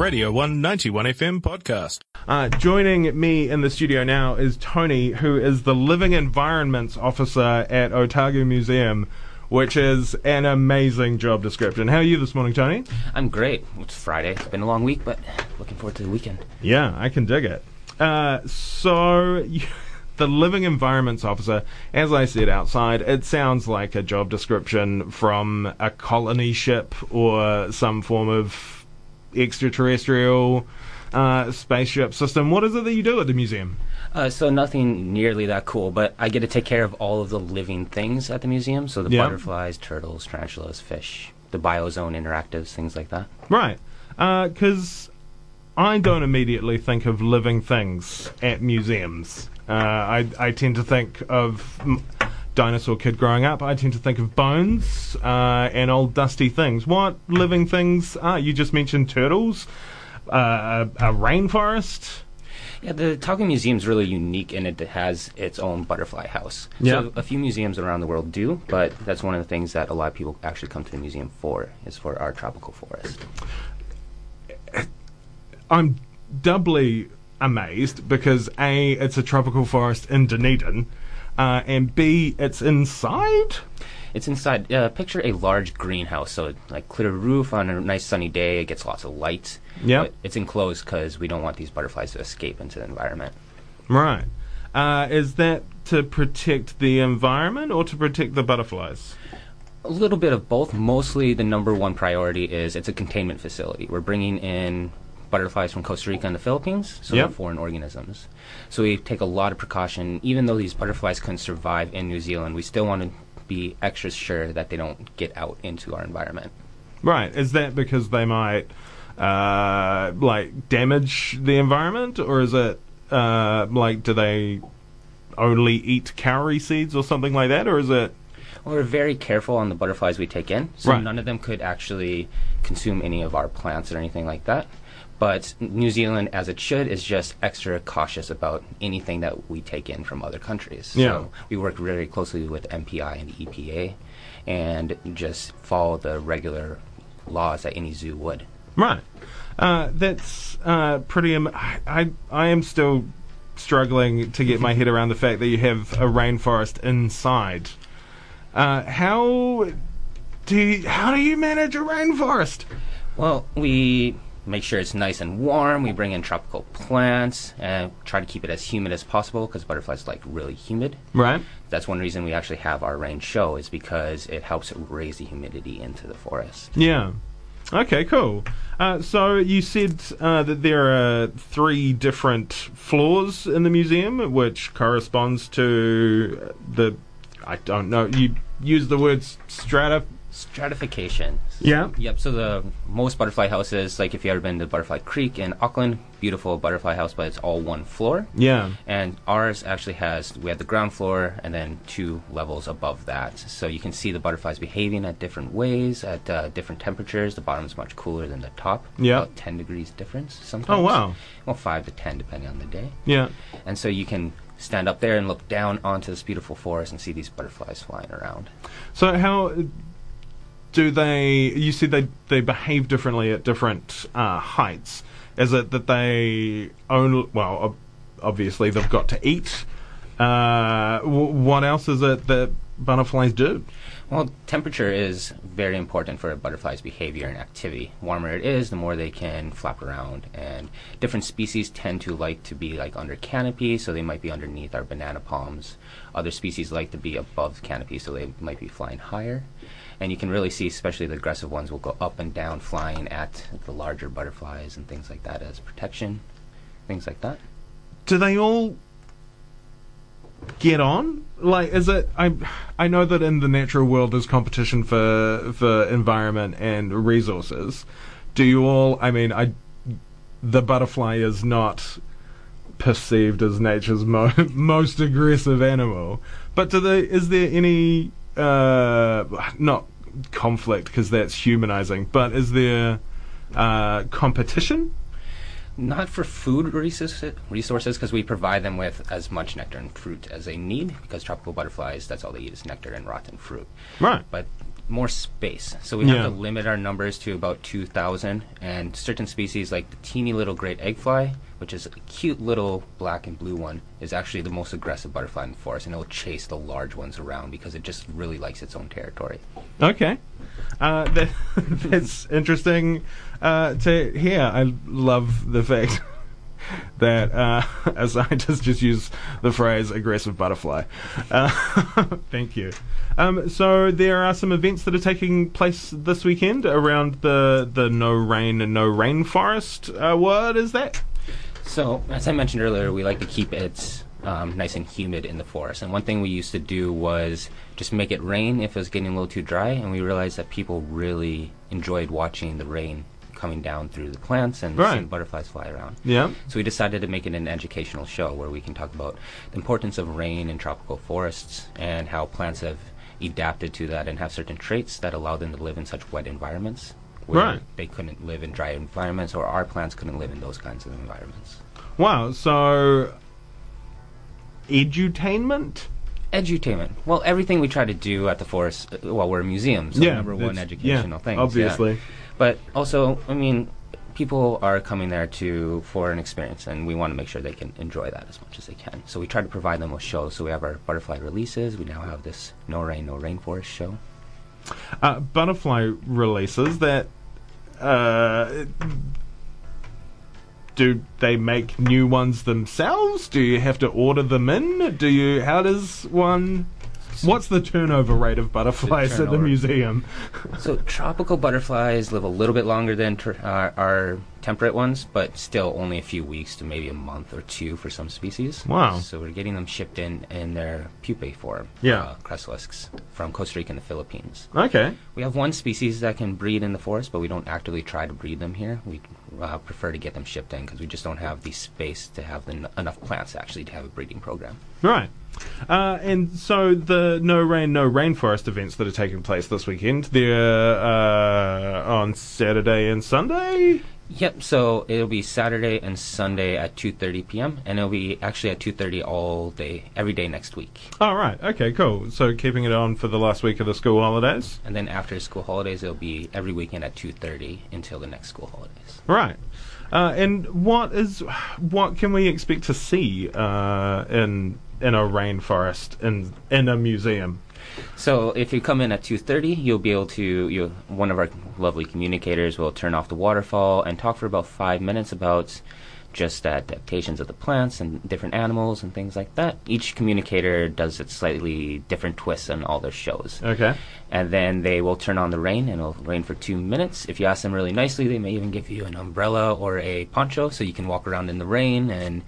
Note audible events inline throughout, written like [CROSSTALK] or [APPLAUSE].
Radio 191 FM podcast. Uh, joining me in the studio now is Tony, who is the Living Environments Officer at Otago Museum, which is an amazing job description. How are you this morning, Tony? I'm great. It's Friday. It's been a long week, but looking forward to the weekend. Yeah, I can dig it. Uh, so, you, [LAUGHS] the Living Environments Officer, as I said outside, it sounds like a job description from a colony ship or some form of extraterrestrial uh, spaceship system. What is it that you do at the museum? Uh, so nothing nearly that cool, but I get to take care of all of the living things at the museum. So the Yeah. butterflies, turtles, tarantulas, fish, the biozone interactives, things like that. Right. Because I don't immediately think of living things at museums. Uh, I, I tend to think of mm, Dinosaur Kid growing up. I tend to think of bones uh, and old dusty things. What living things are? You just mentioned turtles, uh, a, a rainforest. Yeah, the Otago Museum is really unique in it has its own butterfly house. Yeah. So a few museums around the world do, but that's one of the things that a lot of people actually come to the museum for, is for our tropical forest. I'm doubly amazed because A, it's a tropical forest in Dunedin, uh, and B, it's inside? It's inside. Uh, picture a large greenhouse, so like clear roof on a nice sunny day. It gets lots of light. Yeah, it's enclosed because we don't want these butterflies to escape into the environment. Right. Uh, is that to protect the environment or to protect the butterflies? A little bit of both. Mostly, the number one priority is it's a containment facility. We're bringing in butterflies from Costa Rica and the Philippines, so Yep. they're foreign organisms. So we take a lot of precaution. Even though these butterflies couldn't survive in New Zealand, we still want to be extra sure that they don't get out into our environment. Right. Is that because they might uh, like damage the environment, or is it uh, like do they only eat kauri seeds or something like that, or is it? Well, we're very careful on the butterflies we take in, so Right. none of them could actually consume any of our plants or anything like that. But New Zealand, as it should, is just extra cautious about anything that we take in from other countries. Yeah. So we work very closely with MPI and the EPA, and just follow the regular laws that any zoo would. Right. Uh, that's uh, pretty. Am- I, I I am still struggling to get my [LAUGHS] head around the fact that you have a rainforest inside. Uh, how do you, how do you manage a rainforest? Well, we make sure it's nice and warm. We bring in tropical plants and try to keep it as humid as possible because butterflies like really humid. Right. That's one reason we actually have our rain show is because it helps raise the humidity into the forest. Yeah. Okay, cool. Uh, so you said uh, that there are three different floors in the museum, which corresponds to the. I don't know. You use the words strata. Stratification. Yeah. Yep. So the most butterfly houses, like if you ever been to Butterfly Creek in Auckland, beautiful butterfly house, but it's all one floor. Yeah. And ours actually has we had the ground floor and then two levels above that, so you can see the butterflies behaving at different ways at uh, different temperatures. The bottom is much cooler than the top. Yeah. About ten degrees difference sometimes. Oh wow. Well, five to ten depending on the day. Yeah. And so you can stand up there and look down onto this beautiful forest and see these butterflies flying around. So how do they? You said they they behave differently at different uh, heights. Is it that they only? Well, obviously they've got to eat. Uh, what else is it that butterflies do? Well, temperature is very important for a butterfly's behavior and activity. Warmer it is, the more they can flap around. And different species tend to like to be like under canopy, so they might be underneath our banana palms. Other species like to be above canopy, so they might be flying higher. And you can really see, especially the aggressive ones, will go up and down flying at the larger butterflies and things like that as protection, things like that. do they all get on? Like, is it? I I know that in the natural world there's competition for for environment and resources. Do you all? I mean, I the butterfly is not perceived as nature's mo- [LAUGHS] most aggressive animal, but do they? Is there any uh not conflict because that's humanizing, but is there uh competition? Not for food resources, resources, because we provide them with as much nectar and fruit as they need. Because tropical butterflies, that's all they eat is nectar and rotten fruit. Right. But more space. So we have to limit our numbers to about 2,000. And certain species, like the teeny little great egg fly, which is a cute little black and blue one, is actually the most aggressive butterfly in the forest, and it will chase the large ones around because it just really likes its own territory. Okay. Uh, that, [LAUGHS] that's interesting uh, to hear. I love the fact that uh, [LAUGHS] a scientist just used the phrase aggressive butterfly. Uh, [LAUGHS] thank you. Um, so there are some events that are taking place this weekend around the, the no rain and no rainforest. Uh, what is that? So, as I mentioned earlier, we like to keep it um, nice and humid in the forest. And one thing we used to do was just make it rain if it was getting a little too dry. And we realized that people really enjoyed watching the rain coming down through the plants and Right. seeing butterflies fly around. Yeah. So we decided to make it an educational show where we can talk about the importance of rain in tropical forests and how plants have adapted to that and have certain traits that allow them to live in such wet environments where Right. they couldn't live in dry environments or our plants couldn't live in those kinds of environments. Wow. So edutainment. Edutainment. Well, everything we try to do at the forest, uh, well, we're a museum, so number one educational yeah, thing. yeah. But also, I mean, people are coming there to for an experience, and we want to make sure they can enjoy that as much as they can. So we try to provide them with shows. So we have our butterfly releases. We now have this No Rain, No Rainforest show. uh, butterfly releases that uh, do they make new ones themselves do you have to order them in do you how does one what's the turnover rate of butterflies at the museum [LAUGHS] So tropical butterflies live a little bit longer than tr- uh, our temperate ones, but still only a few weeks to maybe a month or two for some species. Wow. So we're getting them shipped in in their pupae form. Yeah. Uh, chrysalises from Costa Rica and the Philippines. okay We have one species that can breed in the forest, but we don't actively try to breed them here. We uh, prefer to get them shipped in because we just don't have the space to have the n- enough plants actually to have a breeding program. right uh, and so the no rain no rainforest events that are taking place this weekend they're uh, on saturday and sunday Yep. So it'll be Saturday and Sunday at 2:30 p.m. and it'll be actually at 2:30 all day, every day next week. All right. okay cool so keeping it on for the last week of the school holidays And then after school holidays, it'll be every weekend at 2:30 until the next school holidays. Right. Uh, and what is what can we expect to see uh, in in a rainforest in in a museum? So if you come in at 2:30, you'll be able to you one of our lovely communicators will turn off the waterfall and talk for about 5 minutes about just adaptations of the plants and different animals and things like that. Each communicator does it slightly different twists on all their shows. Okay. And then they will turn on the rain and it'll rain for 2 minutes. If you ask them really nicely, they may even give you an umbrella or a poncho so you can walk around in the rain and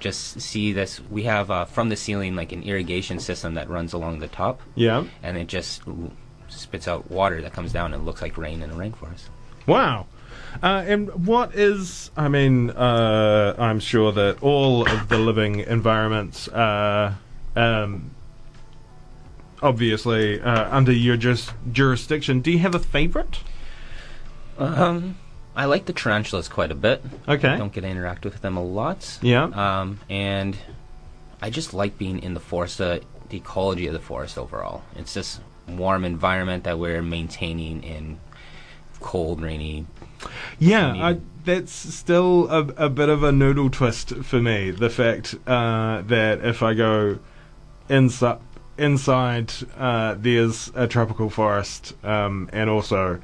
just see this we have uh, from the ceiling like an irrigation system that runs along the top Yeah. and it just spits out water that comes down and looks like rain in a rainforest. Wow. Uh, and what is? I mean, uh, I'm sure that all of the living environments are um, obviously uh, under your jus- jurisdiction. Do you have a favorite? Um, I like the tarantulas quite a bit. Okay. Don't get to interact with them a lot. Yeah. Um, and I just like being in the forest, uh, the ecology of the forest overall. It's this warm environment that we're maintaining in cold, rainy. Yeah, I, that's still a, a bit of a noodle twist for me. The fact uh, that if I go inside, inside uh, there's a tropical forest, um, and also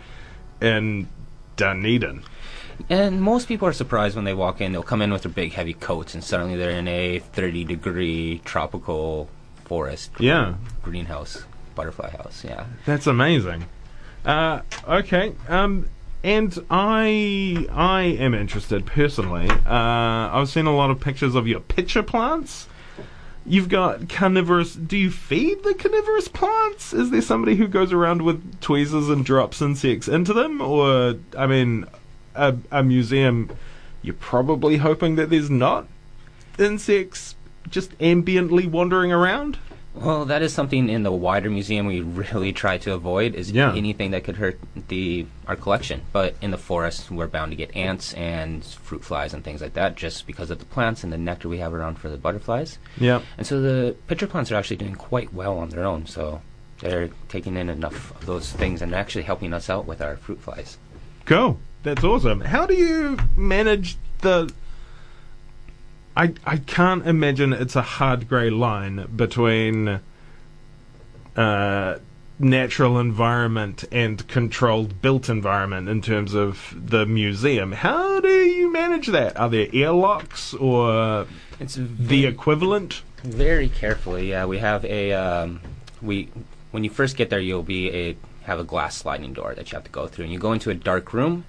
in Dunedin. And most people are surprised when they walk in. They'll come in with their big, heavy coats, and suddenly they're in a 30 degree tropical forest Yeah, greenhouse, butterfly house. Yeah. that's amazing. Uh, okay, um, and I I am interested personally. Uh, I've seen a lot of pictures of your pitcher plants. You've got carnivorous. Do you feed the carnivorous plants? Is there somebody who goes around with tweezers and drops insects into them? Or, I mean, a, a museum, you're probably hoping that there's not insects just ambiently wandering around? Well, that is something in the wider museum we really try to avoid is Yeah. anything that could hurt the our collection. But in the forest, we're bound to get ants and fruit flies and things like that, just because of the plants and the nectar we have around for the butterflies. Yeah. And so the pitcher plants are actually doing quite well on their own. So they're taking in enough of those things and actually helping us out with our fruit flies. Cool. That's awesome. How do you manage the? I I can't imagine it's a hard grey line between uh, natural environment and controlled built environment in terms of the museum. How do you manage that? Are there airlocks or It's the equivalent? Very carefully, yeah. We have a um, we when you first get there, you'll be a have a glass sliding door that you have to go through, and you go into a dark room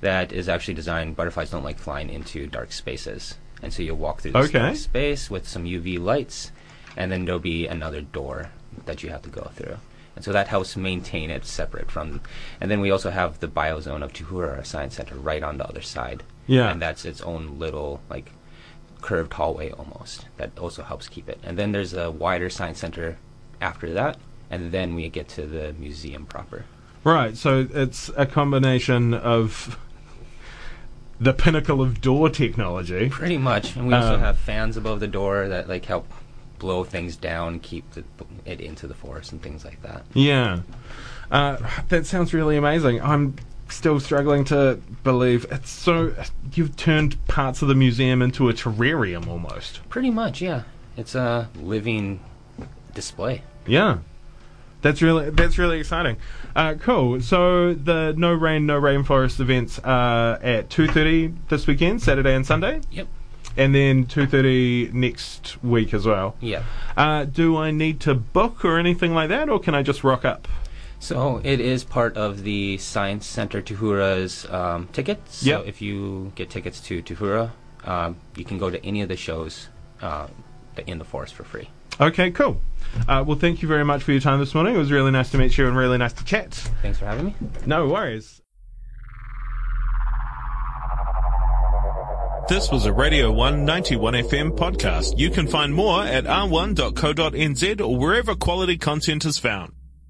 that is actually designed. Butterflies don't like flying into dark spaces, and so you'll walk through this Okay. space with some UV lights, and then there'll be another door that you have to go through. And so that helps maintain it separate from. And then we also have the biozone of Tuhura our Science Center right on the other side. Yeah. And that's its own little like curved hallway almost that also helps keep it. And then there's a wider science center after that, and then we get to the museum proper. Right, so it's a combination of the pinnacle of door technology. Pretty much. And we also Um, have fans above the door that like help blow things down, keep the, it into the forest and things like that. Yeah. Uh, that sounds really amazing. I'm still struggling to believe it's so. You've turned parts of the museum into a terrarium almost. Pretty much, yeah. It's a living display. Yeah. That's really that's really exciting. Uh, cool. So the No Rain No Rainforest events are at two thirty this weekend, Saturday and Sunday, Yep. and then two thirty next week as well. Yeah. Uh, do I need to book or anything like that, or can I just rock up? So it is part of the Science Center Tuhura's um, tickets. Yep. So if you get tickets to Tuhura, um, you can go to any of the shows uh, in the forest for free. Okay, cool. Uh, well, thank you very much for your time this morning. It was really nice to meet you and really nice to chat. Thanks for having me. No worries. This was a Radio 191 FM podcast. You can find more at r1.co.nz or wherever quality content is found.